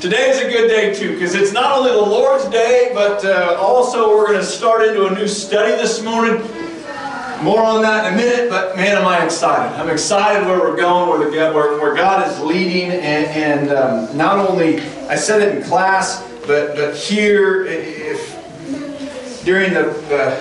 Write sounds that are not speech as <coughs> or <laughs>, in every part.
Today is a good day too, because it's not only the Lord's day, but uh, also we're going to start into a new study this morning. More on that in a minute, but man, am I excited! I'm excited where we're going, where, the, where, where God is leading, and, and um, not only I said it in class, but but here, if during the uh,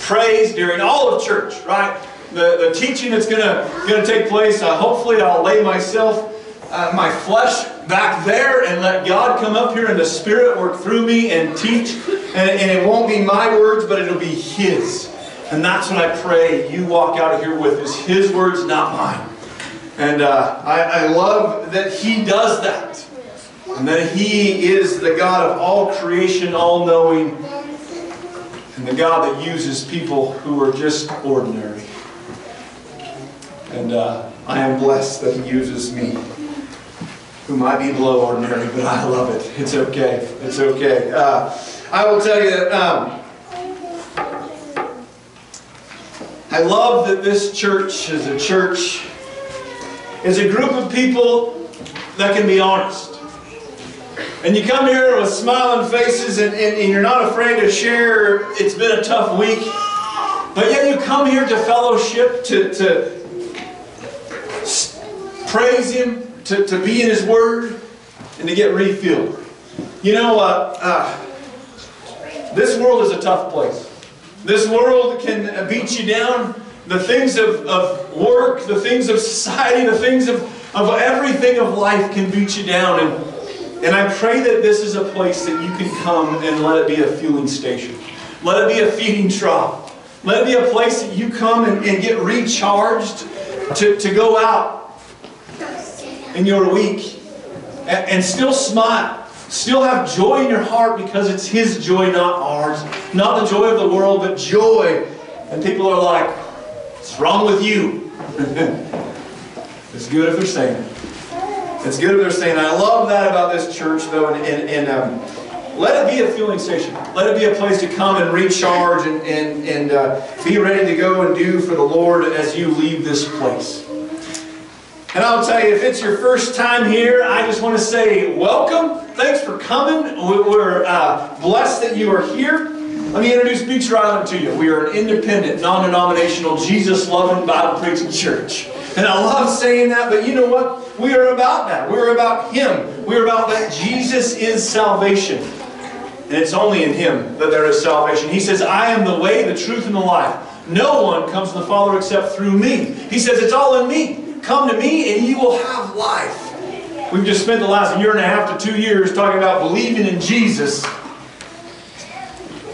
praise, during all of church, right? The, the teaching that's gonna gonna take place. Uh, hopefully, I'll lay myself, uh, my flesh back there, and let God come up here and the Spirit work through me and teach. And, and it won't be my words, but it'll be His. And that's what I pray you walk out of here with is His words, not mine. And uh, I, I love that He does that. And that He is the God of all creation, all knowing, and the God that uses people who are just ordinary. And uh, I am blessed that He uses me, who might be below ordinary, but I love it. It's okay. It's okay. Uh, I will tell you that. Um, I love that this church is a church, is a group of people that can be honest. And you come here with smiling faces and, and, and, you're not afraid to share it's been a tough week. But yet you come here to fellowship, to, to praise Him, to, to be in His Word, and to get refilled. You know, uh, uh, this world is a tough place. This world can beat you down. The things of, of work, the things of society, the things of, of everything of life can beat you down. And, and I pray that this is a place that you can come and let it be a fueling station. Let it be a feeding trough. Let it be a place that you come and, and get recharged to, to go out in your week and, and still smile. Still have joy in your heart because it's His joy, not ours. Not the joy of the world, but joy. And people are like, what's wrong with you? <laughs> it's good if they're saying it. It's good if they're saying it. I love that about this church, though, and, and, and um, let it be a fueling station. Let it be a place to come and recharge and, and, and uh, be ready to go and do for the Lord as you leave this place. And I'll tell you, if it's your first time here, I just want to say welcome. Thanks for coming. We're uh, blessed that you are here. Let me introduce Beecher Island to you. We are an independent, non denominational, Jesus loving, Bible preaching church. And I love saying that, but you know what? We are about that. We're about Him. We're about that Jesus is salvation. And it's only in Him that there is salvation. He says, I am the way, the truth, and the life. No one comes to the Father except through me. He says, It's all in me. Come to me and you will have life. We've just spent the last year and a half to two years talking about believing in Jesus.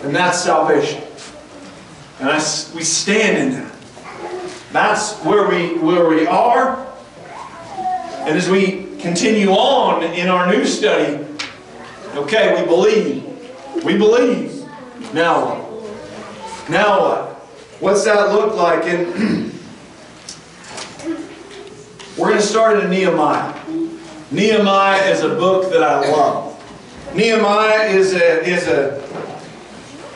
And that's salvation. And I, we stand in that. That's where we, where we are. And as we continue on in our new study, okay, we believe. We believe. Now? Now what? What's that look like? And <clears throat> we're going to start in Nehemiah. Nehemiah is a book that I love. Nehemiah is a, is a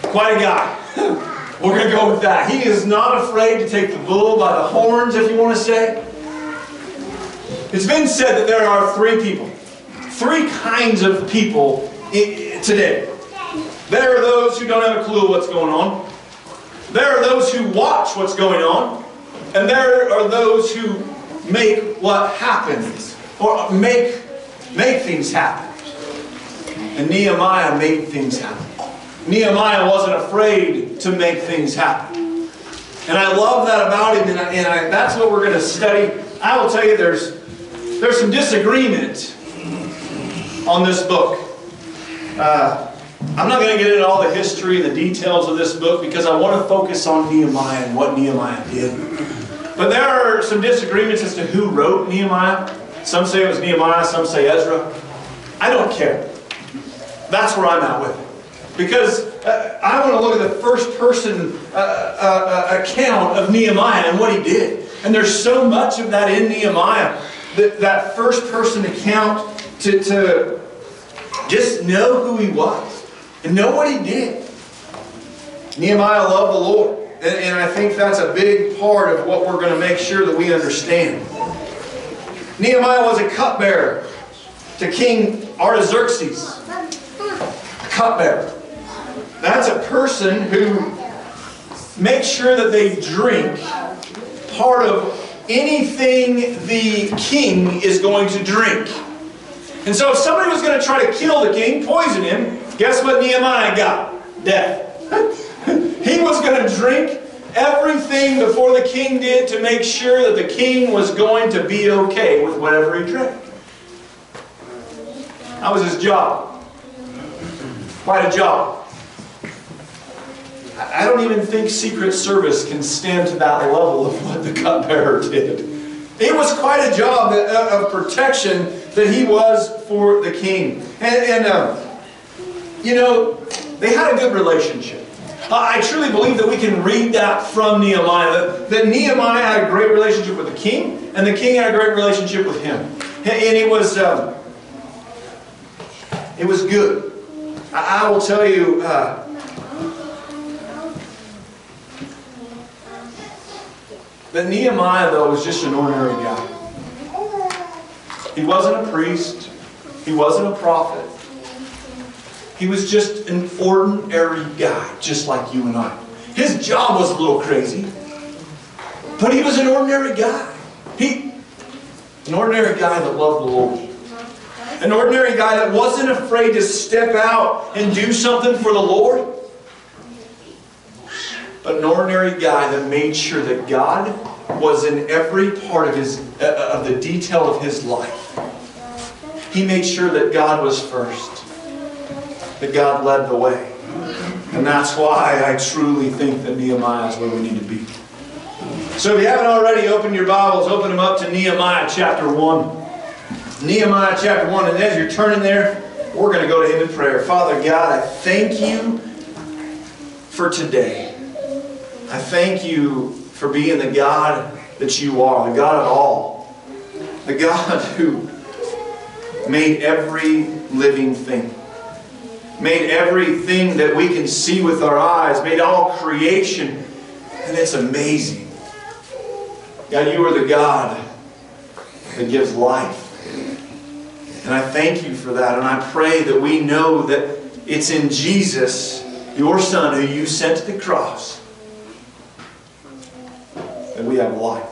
quite a guy. <laughs> We're going to go with that. He is not afraid to take the bull by the horns, if you want to say. It's been said that there are three people, three kinds of people today. There are those who don't have a clue what's going on. There are those who watch what's going on. And there are those who make what happens or make make things happen. And Nehemiah made things happen. Nehemiah wasn't afraid to make things happen. And I love that about him, and, I, and I, that's what we're going to study. I will tell you there's, there's some disagreement on this book. Uh, I'm not going to get into all the history and the details of this book because I want to focus on Nehemiah and what Nehemiah did. But there are some disagreements as to who wrote Nehemiah. Some say it was Nehemiah, some say Ezra. I don't care. That's where I'm at with it. Because uh, I want to look at the first person uh, uh, uh, account of Nehemiah and what he did. And there's so much of that in Nehemiah, that, that first person account to, to just know who he was and know what he did. Nehemiah loved the Lord. And, and I think that's a big part of what we're going to make sure that we understand. Nehemiah was a cupbearer to King Artaxerxes, a cupbearer. That's a person who makes sure that they drink part of anything the king is going to drink. And so if somebody was going to try to kill the king, poison him, guess what Nehemiah got? Death. <laughs> <laughs> he was going to drink everything before the king did to make sure that the king was going to be okay with whatever he drank. That was his job. Quite a job. I don't even think Secret Service can stand to that level of what the cupbearer did. It was quite a job of protection that he was for the king. And, and um, you know, they had a good relationship. I truly believe that we can read that from Nehemiah. That, that Nehemiah had a great relationship with the king, and the king had a great relationship with him. And it was, um, it was good. I, I will tell you, uh, that Nehemiah, though, was just an ordinary guy. He wasn't a priest. He wasn't a prophet. He was just an ordinary guy, just like you and I. His job was a little crazy, but he was an ordinary guy. He, an ordinary guy that loved the Lord. An ordinary guy that wasn't afraid to step out and do something for the Lord. But an ordinary guy that made sure that God was in every part of his uh, of the detail of his life. He made sure that God was first that God led the way. And that's why I truly think that Nehemiah is where we need to be. So if you haven't already opened your Bibles, open them up to Nehemiah chapter 1. Nehemiah chapter 1. And as you're turning there, we're going to go to Him in prayer. Father God, I thank you for today. I thank you for being the God that you are, the God of all. The God <laughs> who made every living thing made everything that we can see with our eyes, made all creation, and it's amazing. God, you are the God that gives life. And I thank you for that. And I pray that we know that it's in Jesus, your Son, who you sent to the cross, that we have life.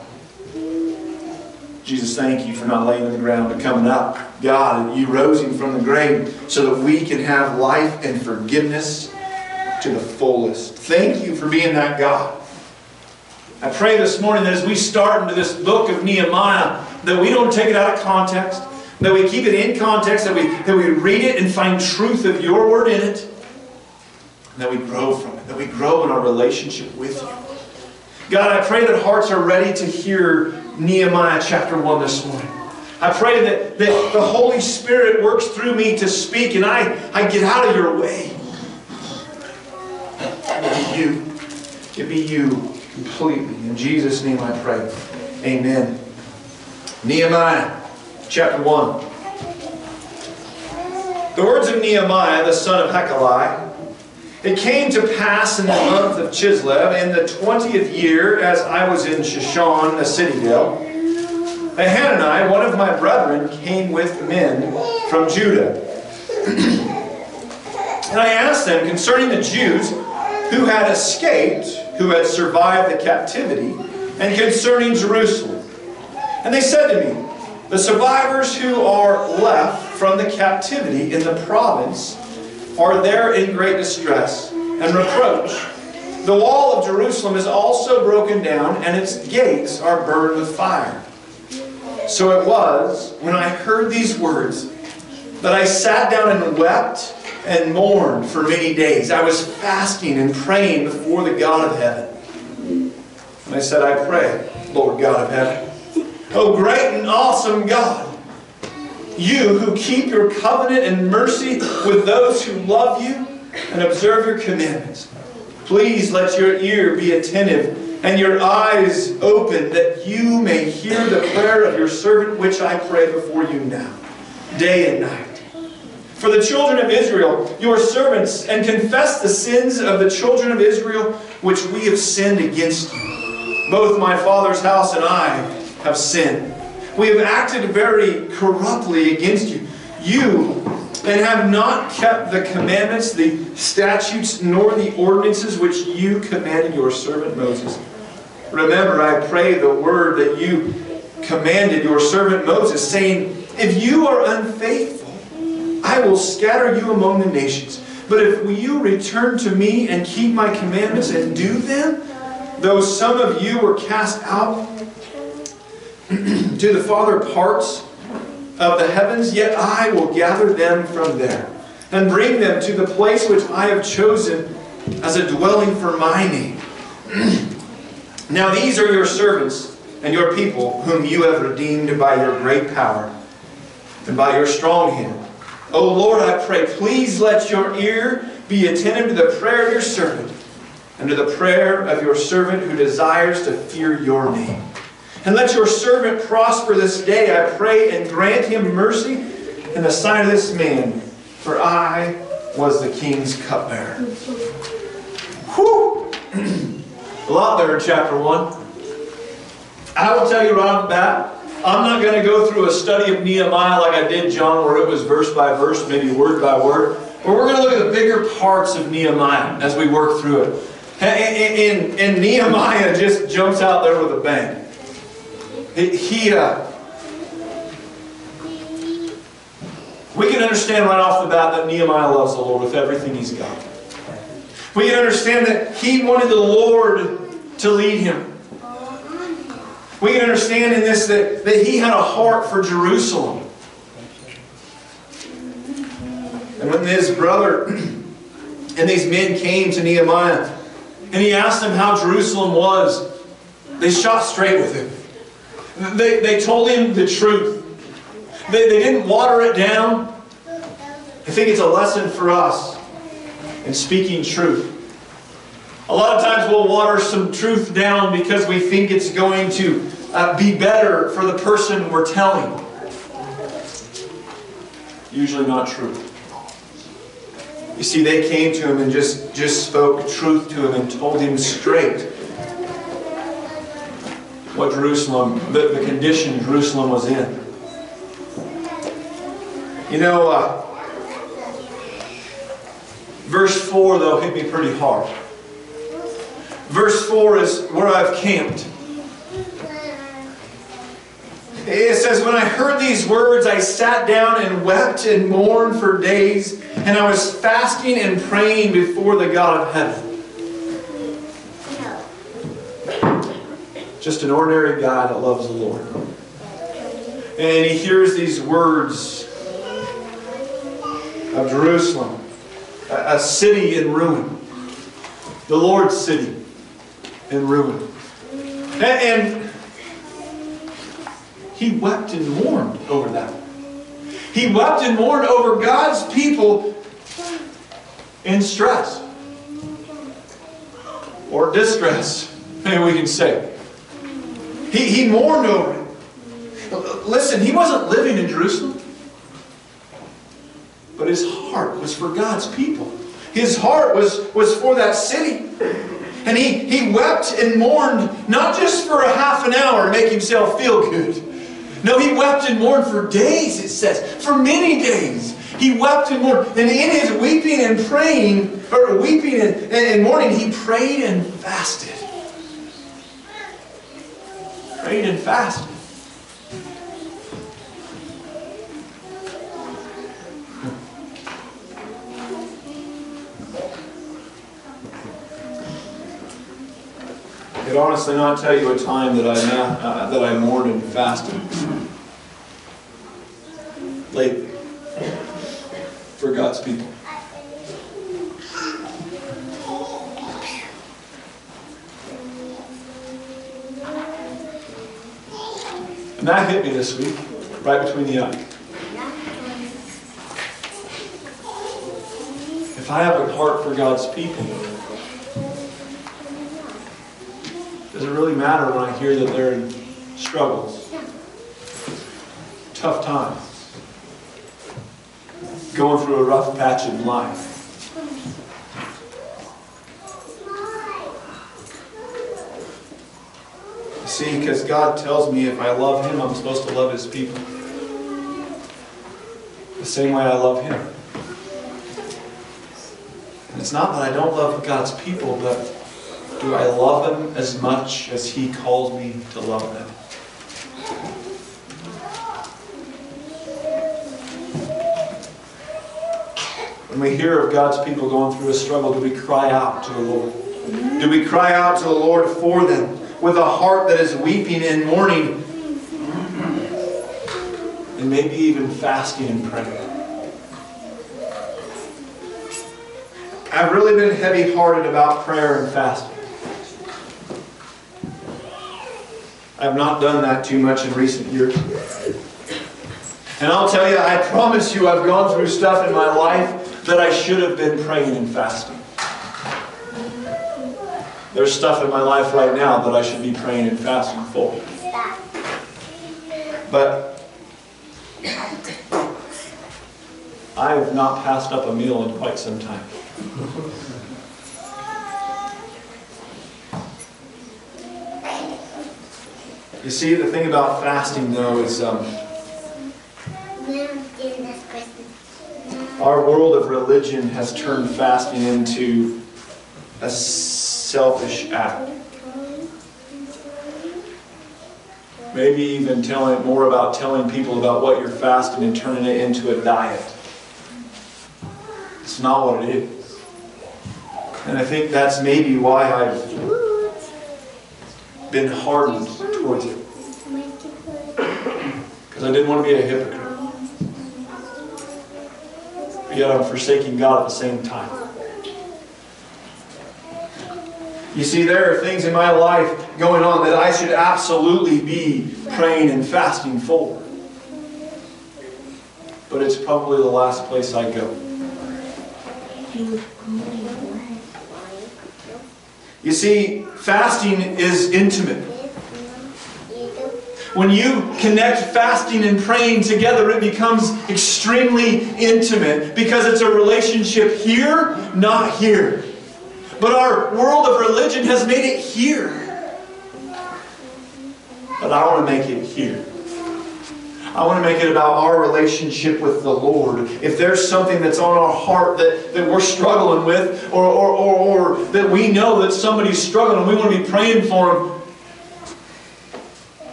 Jesus, thank you for not laying on the ground but coming up. God, you rose him from the grave so that we can have life and forgiveness to the fullest. Thank you for being that God. I pray this morning that as we start into this book of Nehemiah, that we don't take it out of context, that we keep it in context, that we, that we read it and find truth of your word in it, and that we grow from it, that we grow in our relationship with you. God, I pray that hearts are ready to hear Nehemiah chapter 1 this morning. I pray that, that the Holy Spirit works through me to speak and I, I get out of your way. It be you. It be you completely. In Jesus' name I pray. Amen. Nehemiah chapter 1. The words of Nehemiah, the son of Hachaliah, it came to pass in the month of Chislev, in the twentieth year, as I was in Shushan, the citadel, that Hanani, one of my brethren, came with men from Judah. and I asked them concerning the Jews who had escaped, who had survived the captivity, and concerning Jerusalem. And they said to me, The survivors who are left from the captivity in the province are there in great distress and reproach. The wall of Jerusalem is also broken down, and its gates are burned with fire. So it was, when I heard these words, that I sat down and wept and mourned for many days. I was fasting and praying before the God of heaven. And I said, I pray, Lord God of heaven, O great and awesome God, you who keep your covenant and mercy with those who love you and observe your commandments. Please let your ear be attentive and your eyes open that you may hear the prayer of your servant which I pray before you now, day and night. For the children of Israel, your servants, and confess the sins of the children of Israel which we have sinned against you. Both my father's house and I have sinned. We have acted very corruptly against you. you and have not kept the commandments, the statutes, nor the ordinances which you commanded your servant Moses. Remember, I pray, the word that you commanded your servant Moses, saying, If you are unfaithful, I will scatter you among the nations. But if you return to me and keep my commandments and do them, though some of you were cast out <clears throat> to the farther parts of the heavens, yet I will gather them from there and bring them to the place which I have chosen as a dwelling for my name. <clears throat> now these are your servants and your people, whom you have redeemed by your great power and by your strong hand. O Lord, I pray, please let your ear be attentive to the prayer of your servant and to the prayer of your servant who desires to fear your name. And let your servant prosper this day, I pray, and grant him mercy in the sight of this man, for I was the king's cupbearer. Whew! <clears throat> A lot there in chapter 1. I will tell you right off the bat, I'm not going to go through a study of Nehemiah like I did John, where it was verse by verse, maybe word by word. But we're going to look at the bigger parts of Nehemiah as we work through it. And, and, and Nehemiah just jumps out there with a bang. He uh, we can understand right off the bat that Nehemiah loves the Lord with everything he's got. We can understand that he wanted the Lord to lead him. We can understand in this that, that he had a heart for Jerusalem. And when his brother <clears throat> and these men came to Nehemiah and he asked them how Jerusalem was, they shot straight with him. They, they told him the truth. They, they didn't water it down. I think it's a lesson for us in speaking truth. A lot of times we'll water some truth down because we think it's going to uh, be better for the person we're telling. Usually not true. You see, they came to him and just, just spoke truth to him and told him straight what Jerusalem, the, the condition Jerusalem was in. You know, uh, verse 4, though, hit me pretty hard. Verse 4 is where I've camped. It says, When I heard these words, I sat down and wept and mourned for days, and I was fasting and praying before the God of heaven. Just an ordinary guy that loves the Lord. And he hears these words of Jerusalem, a city in ruin, the Lord's city in ruin. And, he wept and mourned over that. He wept and mourned over God's people in stress or distress, maybe <laughs> we can say. He, he mourned over it. Listen, he wasn't living in Jerusalem, but his heart was for God's people. His heart was, was for that city. And he, he wept and mourned, not just for a half an hour to make himself feel good. No, he wept and mourned for days, it says. For many days. He wept and mourned. And in his weeping and praying, or weeping and, and mourning, he prayed and fasted. Prayed and fasted. I could honestly not tell you a time that I uh, that I mourned and fasted lately for God's people. And that hit me this week, right between the eyes. If I have a heart for God's people, does it really matter when I hear that they're in struggles, tough times, going through a rough patch in life? See, because God tells me if I love Him, I'm supposed to love His people. The same way I love Him. And it's not that I don't love God's people, but do I love them as much as He calls me to love them? When we hear of God's people going through a struggle, do we cry out to the Lord? Do we cry out to the Lord for them with a heart that is weeping and mourning and maybe even fasting and praying? I've really been heavy hearted about prayer and fasting. I have not done that too much in recent years. And I'll tell you, I promise you, I've gone through stuff in my life that I should have been praying and fasting. There's stuff in my life right now that I should be praying and fasting for. But I have not passed up a meal in quite some time. You see, the thing about fasting, though, is um, our world of religion has turned fasting into a selfish act. Maybe even telling more about telling people about what you're fasting and turning it into a diet. It's not what it is. And I think that's maybe why I've been hardened towards it. Because I didn't want to be a hypocrite. But yet I'm forsaking God at the same time. You see, there are things in my life going on that I should absolutely be praying and fasting for. But it's probably the last place I go. You see, fasting is intimate. When you connect fasting and praying together, it becomes extremely intimate because it's a relationship here, not here. But our world of religion has made it here. But I want to make it here. I want to make it about our relationship with the Lord. If there's something that's on our heart that, that we're struggling with, or, or, or, or that we know that somebody's struggling we want to be praying for them,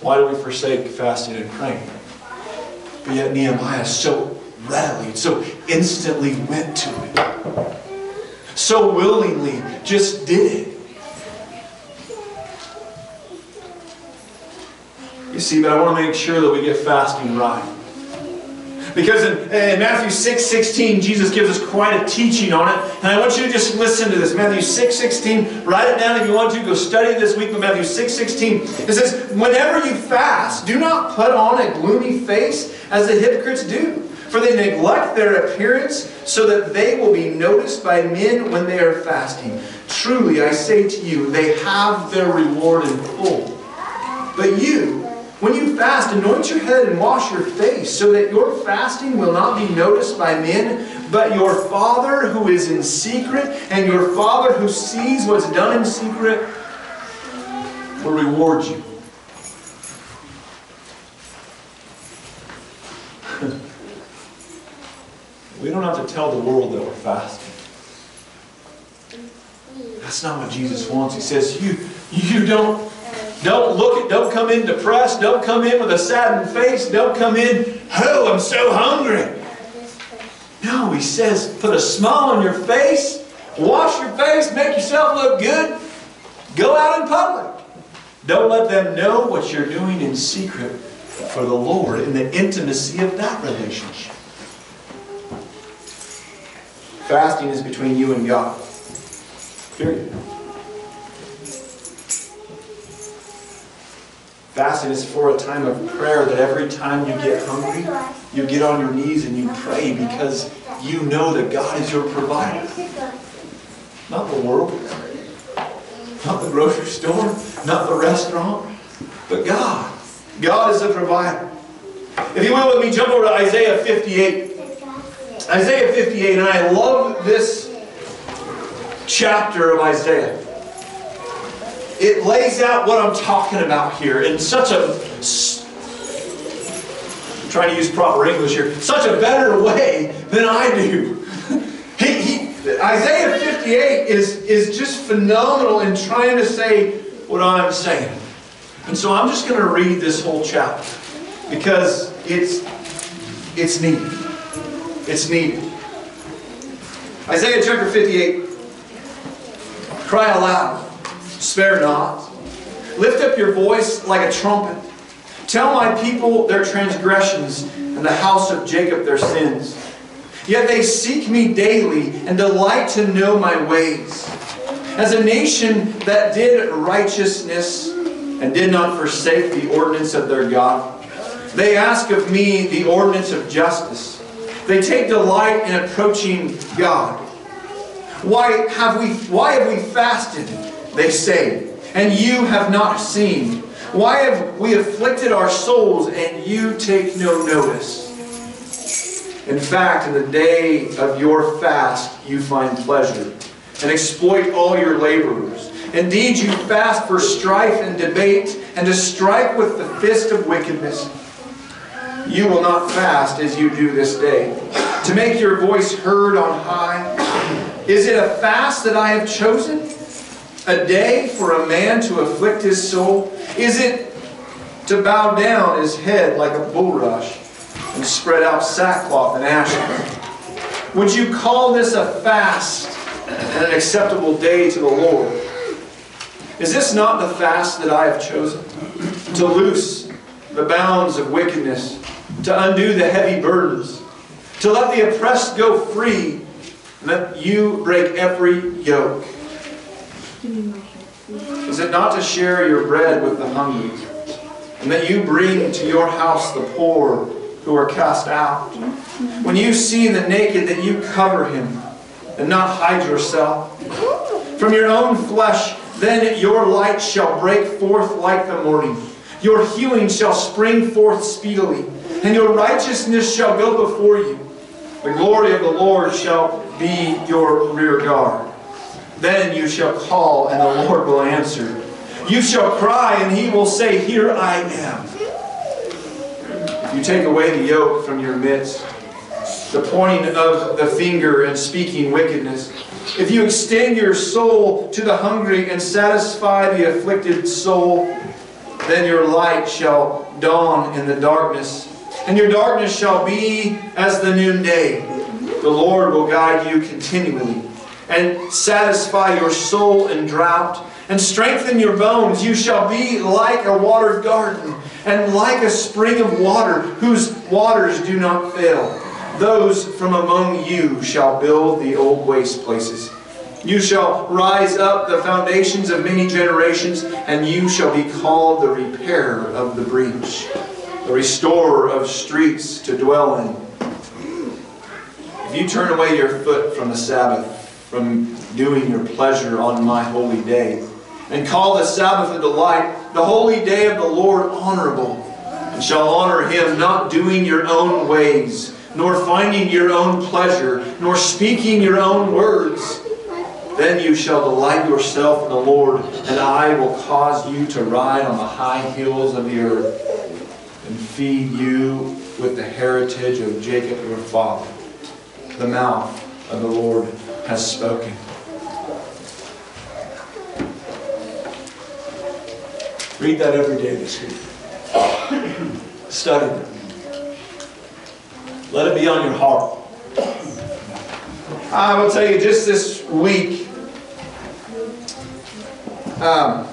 why do we forsake fasting and praying? But yet Nehemiah so readily, so instantly went to it. So willingly just did it. You see, but I want to make sure that we get fasting right. Because in, in, Matthew 6 16, Jesus gives us quite a teaching on it. And I want you to just listen to this. Matthew 6 16, write it down if you want to. Go study this week with Matthew 6 16. It says, Whenever you fast, do not put on a gloomy face as the hypocrites do. For they neglect their appearance so that they will be noticed by men when they are fasting. Truly, I say to you, they have their reward in full. But you, when you fast, anoint your head and wash your face, so that your fasting will not be noticed by men, but your Father who is in secret, and your Father who sees what's done in secret will reward you. <laughs> we don't have to tell the world that we're fasting. That's not what Jesus wants. He says, You, you don't don't look at, don't come in depressed. Don't come in with a saddened face. Don't come in, oh, I'm so hungry. No, he says, put a smile on your face, wash your face, make yourself look good, go out in public. Don't let them know what you're doing in secret for the Lord in the intimacy of that relationship. Fasting is between you and God. Period. Fasting is for a time of prayer that every time you get hungry, you get on your knees and you pray because you know that God is your provider. Not the world, not the grocery store, not the restaurant, but God. God is the provider. If you will with me, jump over to Isaiah 58. Isaiah 58, and I love this chapter of Isaiah it lays out what I'm talking about here in such a trying to use proper English here, such a better way than I do. <laughs> He, he, Isaiah 58 is, is just phenomenal in trying to say what I'm saying. And so I'm just going to read this whole chapter because it's, it's needed. It's needed. Isaiah chapter 58 Cry aloud, spare not. Lift up your voice like a trumpet. Tell my people their transgressions and the house of Jacob their sins. Yet they seek me daily and delight to know my ways. As a nation that did righteousness and did not forsake the ordinance of their God, they ask of me the ordinance of justice. They take delight in approaching God. Why have we, why have we fasted, they say, and you have not seen? Why have we afflicted our souls and you take no notice? In fact, in the day of your fast, you find pleasure and exploit all your laborers. Indeed, you fast for strife and debate and to strike with the fist of wickedness. You will not fast as you do this day, to make your voice heard on high. Is it a fast that I have chosen? A day for a man to afflict his soul? Is it to bow down his head like a bulrush and spread out sackcloth and ashes? Would you call this a fast and an acceptable day to the Lord? Is this not the fast that I have chosen? To loose the bounds of wickedness, to undo the heavy burdens, to let the oppressed go free, and that you break every yoke. Is it not to share your bread with the hungry, and that you bring to your house the poor who are cast out? When you see the naked, that you cover him, and not hide yourself. From your own flesh, then your light shall break forth like the morning. Your healing shall spring forth speedily, and your righteousness shall go before you. The glory of the Lord shall be your rear guard. Then you shall call, and the Lord will answer. You shall cry, and he will say, Here I am. If you take away the yoke from your midst, the pointing of the finger and speaking wickedness, if you extend your soul to the hungry and satisfy the afflicted soul, then your light shall dawn in the darkness, and your darkness shall be as the noonday. The Lord will guide you continually and satisfy your soul in drought and strengthen your bones. You shall be like a watered garden and like a spring of water whose waters do not fail. Those from among you shall build the old waste places. You shall rise up the foundations of many generations, and you shall be called the repairer of the breach, the restorer of streets to dwell in. If you turn away your foot from the Sabbath, from doing your pleasure on my holy day, and call the Sabbath a delight, the holy day of the Lord honorable, and shall honor him not doing your own ways, nor finding your own pleasure, nor speaking your own words, then you shall delight yourself in the Lord, and I will cause you to ride on the high hills of the earth, and feed you with the heritage of Jacob your father. The mouth of the Lord has spoken. Read that every day this week. <coughs> Study it. Let it be on your heart. I will tell you just this week, um,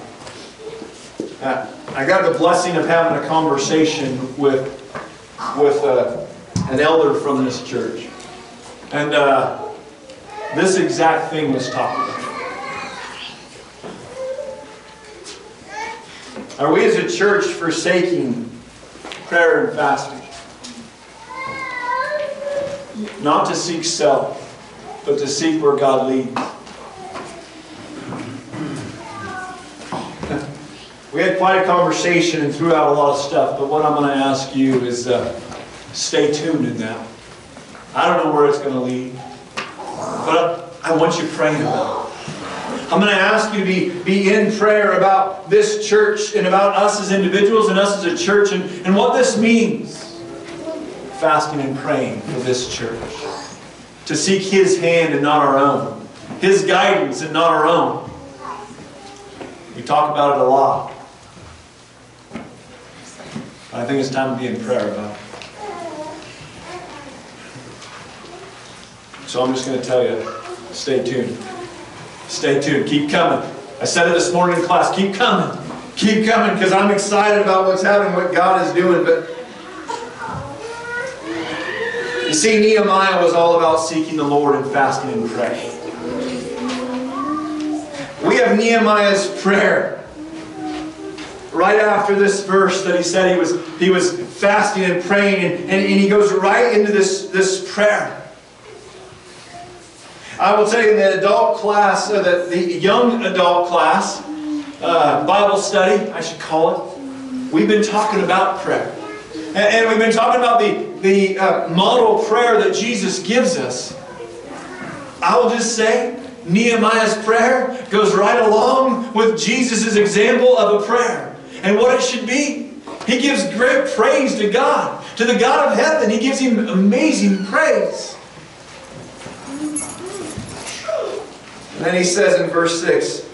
I got the blessing of having a conversation with, with uh, an elder from this church. And uh, this exact thing was talked about. Are we as a church forsaking prayer and fasting? Not to seek self, but to seek where God leads. We had quite a conversation and threw out a lot of stuff, but what I'm going to ask you is uh, stay tuned in that. I don't know where it's going to lead, but I want you praying about it. I'm going to ask you to be, be in prayer about this church and about us as individuals and us as a church and, and what this means. fasting and praying for this church. To seek His hand and not our own. His guidance and not our own. We talk about it a lot. I think it's time to be in prayer about. So I'm just going to tell you, stay tuned. Stay tuned. Keep coming. I said it this morning in class. Keep coming. Keep coming because I'm excited about what's happening, what God is doing. But you see, Nehemiah was all about seeking the Lord and fasting and praying. We have Nehemiah's prayer right after this verse that he said he was he was fasting and praying, and, and, and he goes right into this, this prayer. I will tell you in the adult class, the, the young adult class, uh, Bible study, I should call it, we've been talking about prayer. And, and we've been talking about the, the uh, model prayer that Jesus gives us. I will just say, Nehemiah's prayer goes right along with Jesus' example of a prayer and what it should be. He gives great praise to God, to the God of heaven. He gives him amazing praise. And then he says in verse 6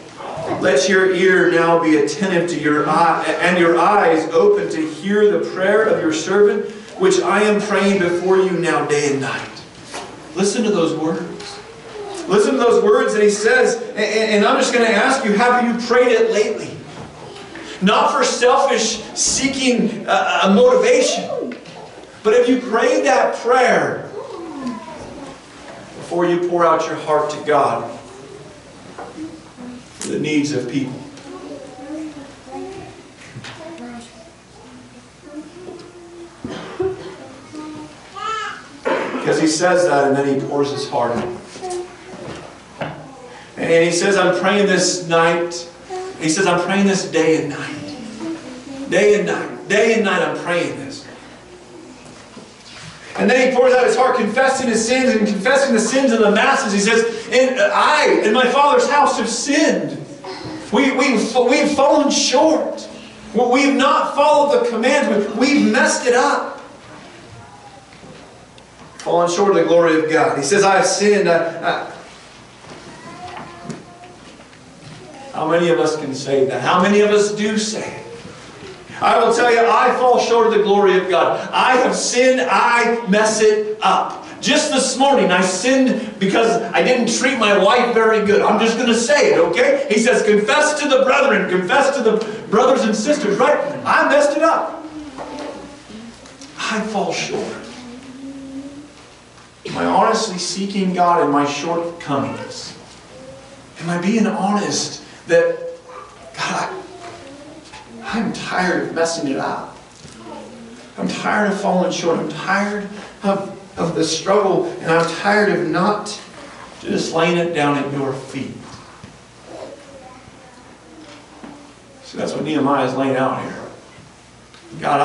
Let your ear now be attentive to your eye, and your eyes open to hear the prayer of your servant, which I am praying before you now day and night. Listen to those words. Listen to those words that he says, and I'm just going to ask you, have you prayed it lately? Not for selfish seeking uh, uh, a motivation, but have you prayed that prayer before you pour out your heart to God for the needs of people? Because he says that and then he pours his heart out. And he says, I'm praying this night. He says, I'm praying this day and night. Day and night. Day and night I'm praying this. And then he pours out his heart, confessing his sins and confessing the sins of the masses. He says, and uh, I and my father's house have sinned. We, we've, we've fallen short. We've not followed the commands. We've messed it up fallen short of the glory of God. He says, I have sinned. I, I. How many of us can say that? How many of us do say it? I will tell you, I fall short of the glory of God. I have sinned. I mess it up. Just this morning, I sinned because I didn't treat my wife very good. I'm just going to say it, okay? He says, confess to the brethren, confess to the brothers and sisters, right? I messed it up. I fall short. Am I honestly seeking God in my shortcomings? Am I being honest that, God, I'm tired of messing it up? I'm tired of falling short. I'm tired of, of the struggle, and I'm tired of not just laying it down at your feet. See, that's what Nehemiah is laying out here. God,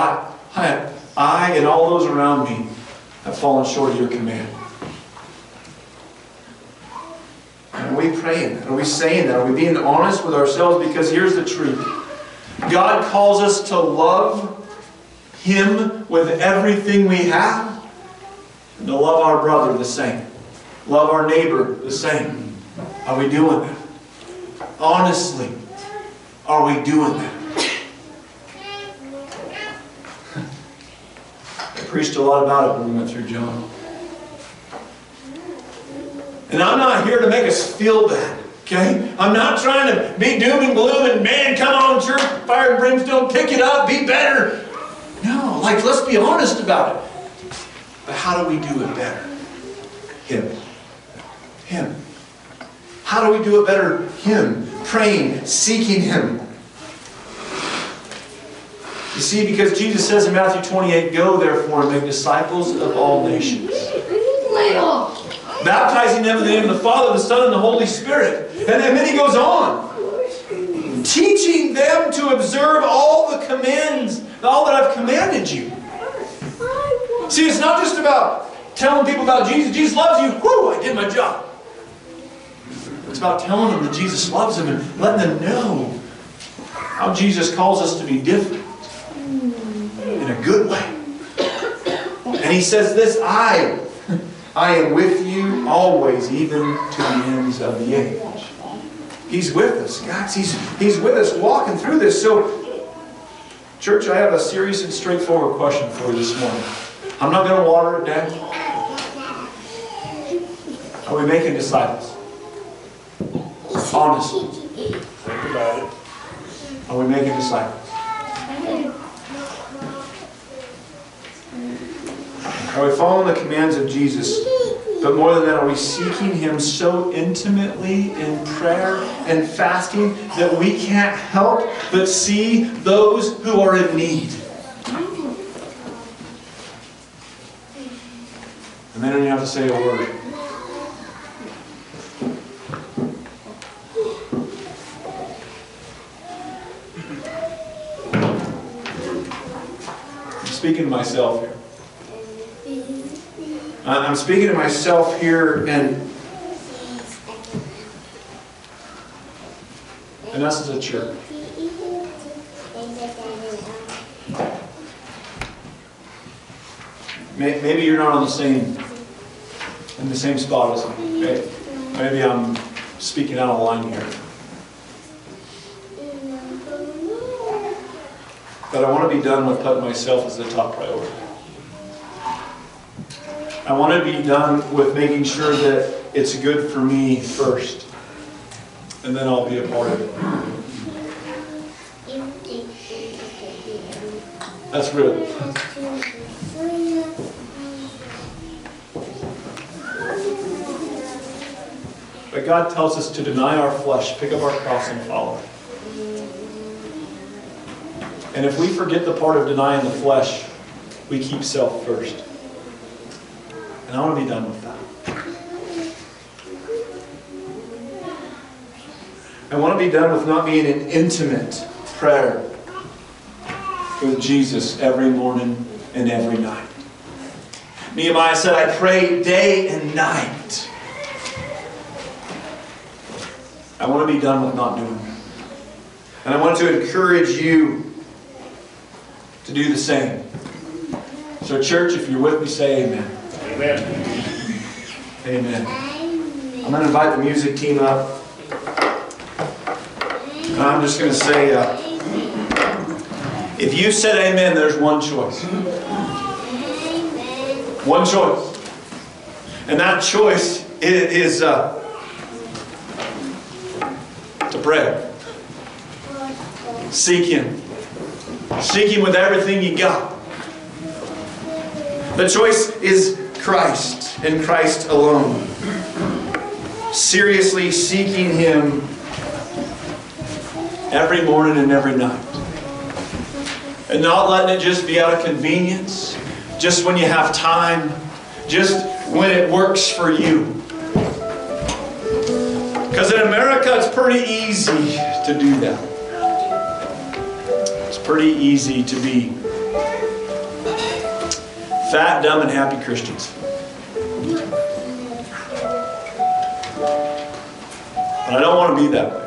I, I, I and all those around me have fallen short of your command. And are we praying? Are we saying that? Are we being honest with ourselves? Because here's the truth God calls us to love Him with everything we have, and to love our brother the same, love our neighbor the same. Are we doing that? Honestly, are we doing that? <laughs> I preached a lot about it when we went through John. And I'm not here to make us feel bad, okay? I'm not trying to be doom and gloom and man, come on, church, fire and brimstone, pick it up, be better. No, like let's be honest about it. But how do we do it better? Him. Him. How do we do it better? Him. Praying, seeking Him. You see, because Jesus says in Matthew 28, Go therefore and make disciples of all nations. Baptizing them in the name of the Father, the Son, and the Holy Spirit. And then he goes on. Teaching them to observe all the commands, all that I've commanded you. See, it's not just about telling people about Jesus. Jesus loves you. Whoo, I did my job. It's about telling them that Jesus loves them and letting them know how Jesus calls us to be different in a good way. And And he says this, I, I am with you always, even to the ends of the age. He's with us, guys. He's, he's with us walking through this. So, church, I have a serious and straightforward question for you this morning. I'm not going to water it down. Are we making disciples? Honestly. Think about it. Are we making disciples? Are we following the commands of Jesus? But more than that, are we seeking Him so intimately in prayer and fasting that we can't help but see those who are in need? And they don't even have to say a word. Speaking to myself here. I- I'm speaking to myself here, and and us as a church. Maybe you're not on the same in the same spot as me. May- Maybe I'm speaking out of line here. But I want to be done with putting myself as the top priority. I want to be done with making sure that it's good for me first. And then I'll be a part of it. That's real. But God tells us to deny our flesh, pick up our cross, and follow. And if we forget the part of denying the flesh, we keep self first. And I want to be done with that. I want to be done with not being in intimate prayer with Jesus every morning and every night. Nehemiah said, I pray day and night. I want to be done with not doing that. And I want to encourage you to do the same. So, church, if you're with me, say amen. Amen. Amen. I'm going to invite the music team up. And I'm just going to say, uh, if you said amen, there's one choice. One choice. And that choice is uh, to pray. Seek Him. Seek Him with everything you got. The choice is Christ and Christ alone. Seriously seeking Him every morning and every night. And not letting it just be out of convenience, just when you have time, just when it works for you. Because in America, it's pretty easy to do that. It's pretty easy to be fat, dumb, and happy Christians. But I don't want to be that way.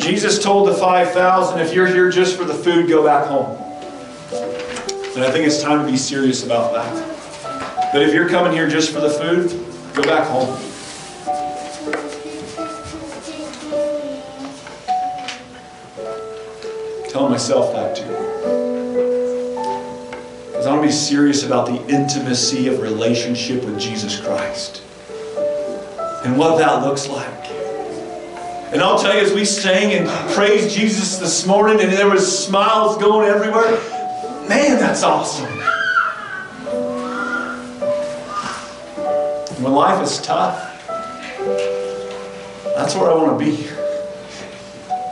Jesus told the 5,000, if you're here just for the food, go back home. And I think it's time to be serious about that. But if you're coming here just for the food, go back home. Telling myself that too. To be serious about the intimacy of relationship with Jesus Christ and what that looks like. And I'll tell you, as we sang and praised Jesus this morning, and there was smiles going everywhere, man, that's awesome. When life is tough, that's where I want to be.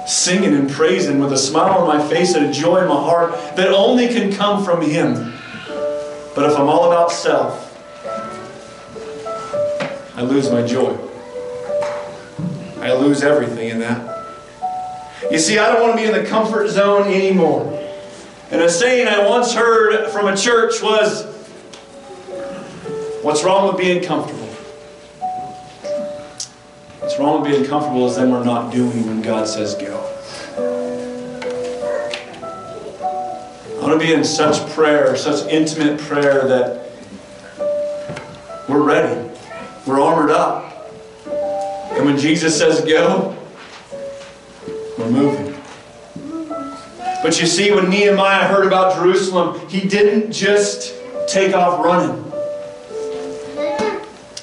Singing and praising with a smile on my face and a joy in my heart that only can come from Him. But if I'm all about self, I lose my joy. I lose everything in that. You see, I don't want to be in the comfort zone anymore. And a saying I once heard from a church was, What's wrong with being comfortable? What's wrong with being comfortable is then we're not doing when God says go. I want to be in such prayer, such intimate prayer that we're ready. We're armored up. And when Jesus says go, we're moving. But you see, when Nehemiah heard about Jerusalem, he didn't just take off running.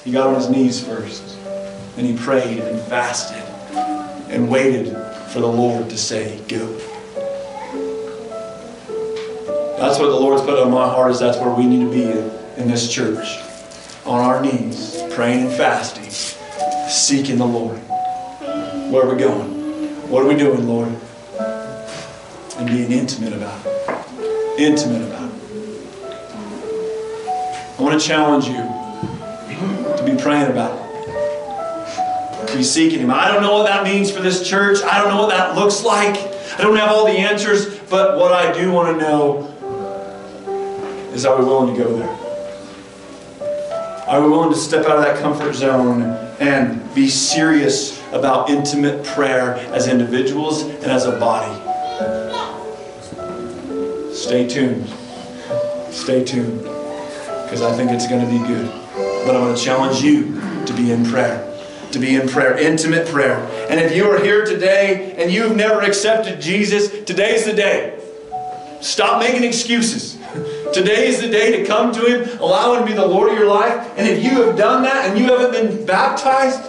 He got on his knees first. And he prayed and fasted and waited for the Lord to say, go. That's what the Lord's put on my heart is that's where we need to be in, in this church. On our knees, praying and fasting, seeking the Lord. Where are we going? What are we doing, Lord? And being intimate about it. Intimate about it. I want to challenge you to be praying about it. To be seeking Him. I don't know what that means for this church. I don't know what that looks like. I don't have all the answers, but what I do want to know is are we willing to go there? Are we willing to step out of that comfort zone and be serious about intimate prayer as individuals and as a body? Stay tuned. Stay tuned. Because I think it's going to be good. But I'm going to challenge you to be in prayer. To be in prayer, intimate prayer. And if you are here today and you've never accepted Jesus, today's the day. Stop making excuses. Today is the day to come to Him, allow Him to be the Lord of your life. And if you have done that and you haven't been baptized,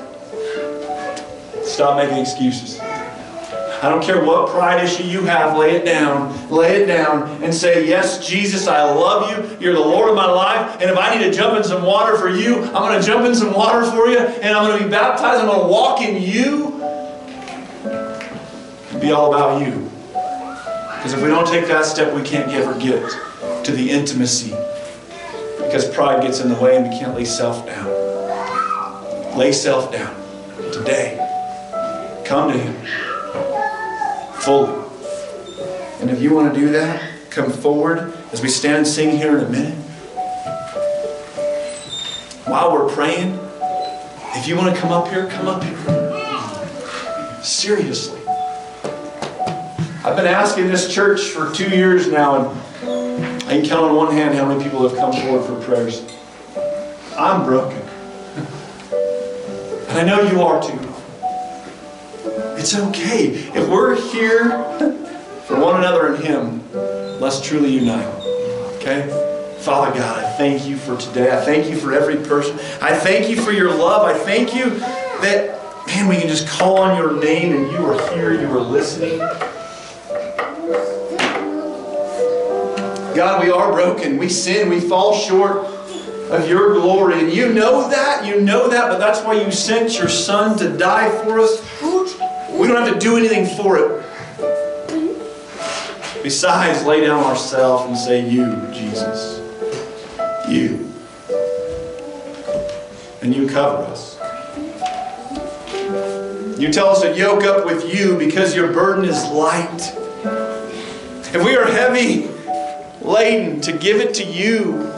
stop making excuses. I don't care what pride issue you have, lay it down. Lay it down and say, Yes, Jesus, I love you. You're the Lord of my life. And if I need to jump in some water for you, I'm going to jump in some water for you. And I'm going to be baptized. I'm going to walk in you. Be all about you. Because if we don't take that step, we can't get to the intimacy. Because pride gets in the way and we can't lay self down. Lay self down today. Come to Him fully. And if you want to do that, come forward as we stand and sing here in a minute. While we're praying, if you want to come up here, come up here. Seriously. I've been asking this church for two years now, and Can count on one hand how many people have come forward for prayers. I'm broken. And I know you are too. It's okay. If we're here for one another in Him, let's truly unite. Okay? Father God, I thank you for today. I thank you for every person. I thank you for your love. I thank you that, man, we can just call on your name and you are here, you are listening. God, we are broken. We sin. We fall short of your glory. And you know that. You know that. But that's why you sent your Son to die for us. We don't have to do anything for it. Besides, lay down ourselves and say, You, Jesus. You. And you cover us. You tell us to yoke up with you because your burden is light. If we are heavy laden, to give it to you.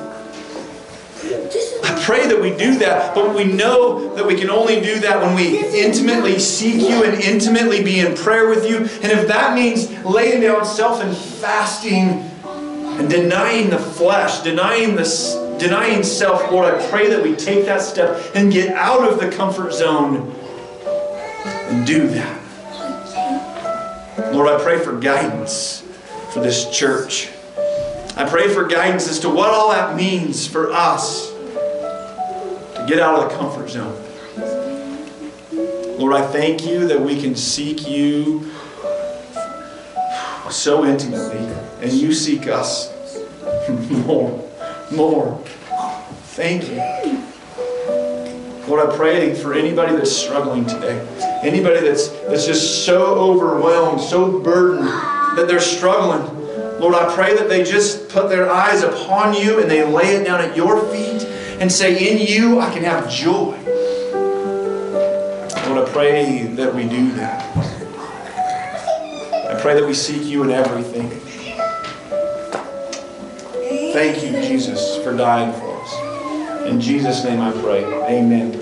I pray that we do that, but we know that we can only do that when we intimately seek you and intimately be in prayer with you. And if that means laying down self and fasting and denying the flesh, denying this, denying self, Lord, I pray that we take that step and get out of the comfort zone and do that. Lord, I pray for guidance for this church. I pray for guidance as to what all that means for us to get out of the comfort zone. Lord, I thank you that we can seek you so intimately, and you seek us <laughs> more, more. Thank you. Lord, I pray for anybody that's struggling today, anybody that's, that's just so overwhelmed, so burdened that they're struggling. Lord, I pray that they just put their eyes upon you and they lay it down at your feet and say, In you I can have joy. Lord, I pray that we do that. I pray that we seek you in everything. Thank you, Jesus, for dying for us. In Jesus' name I pray. Amen.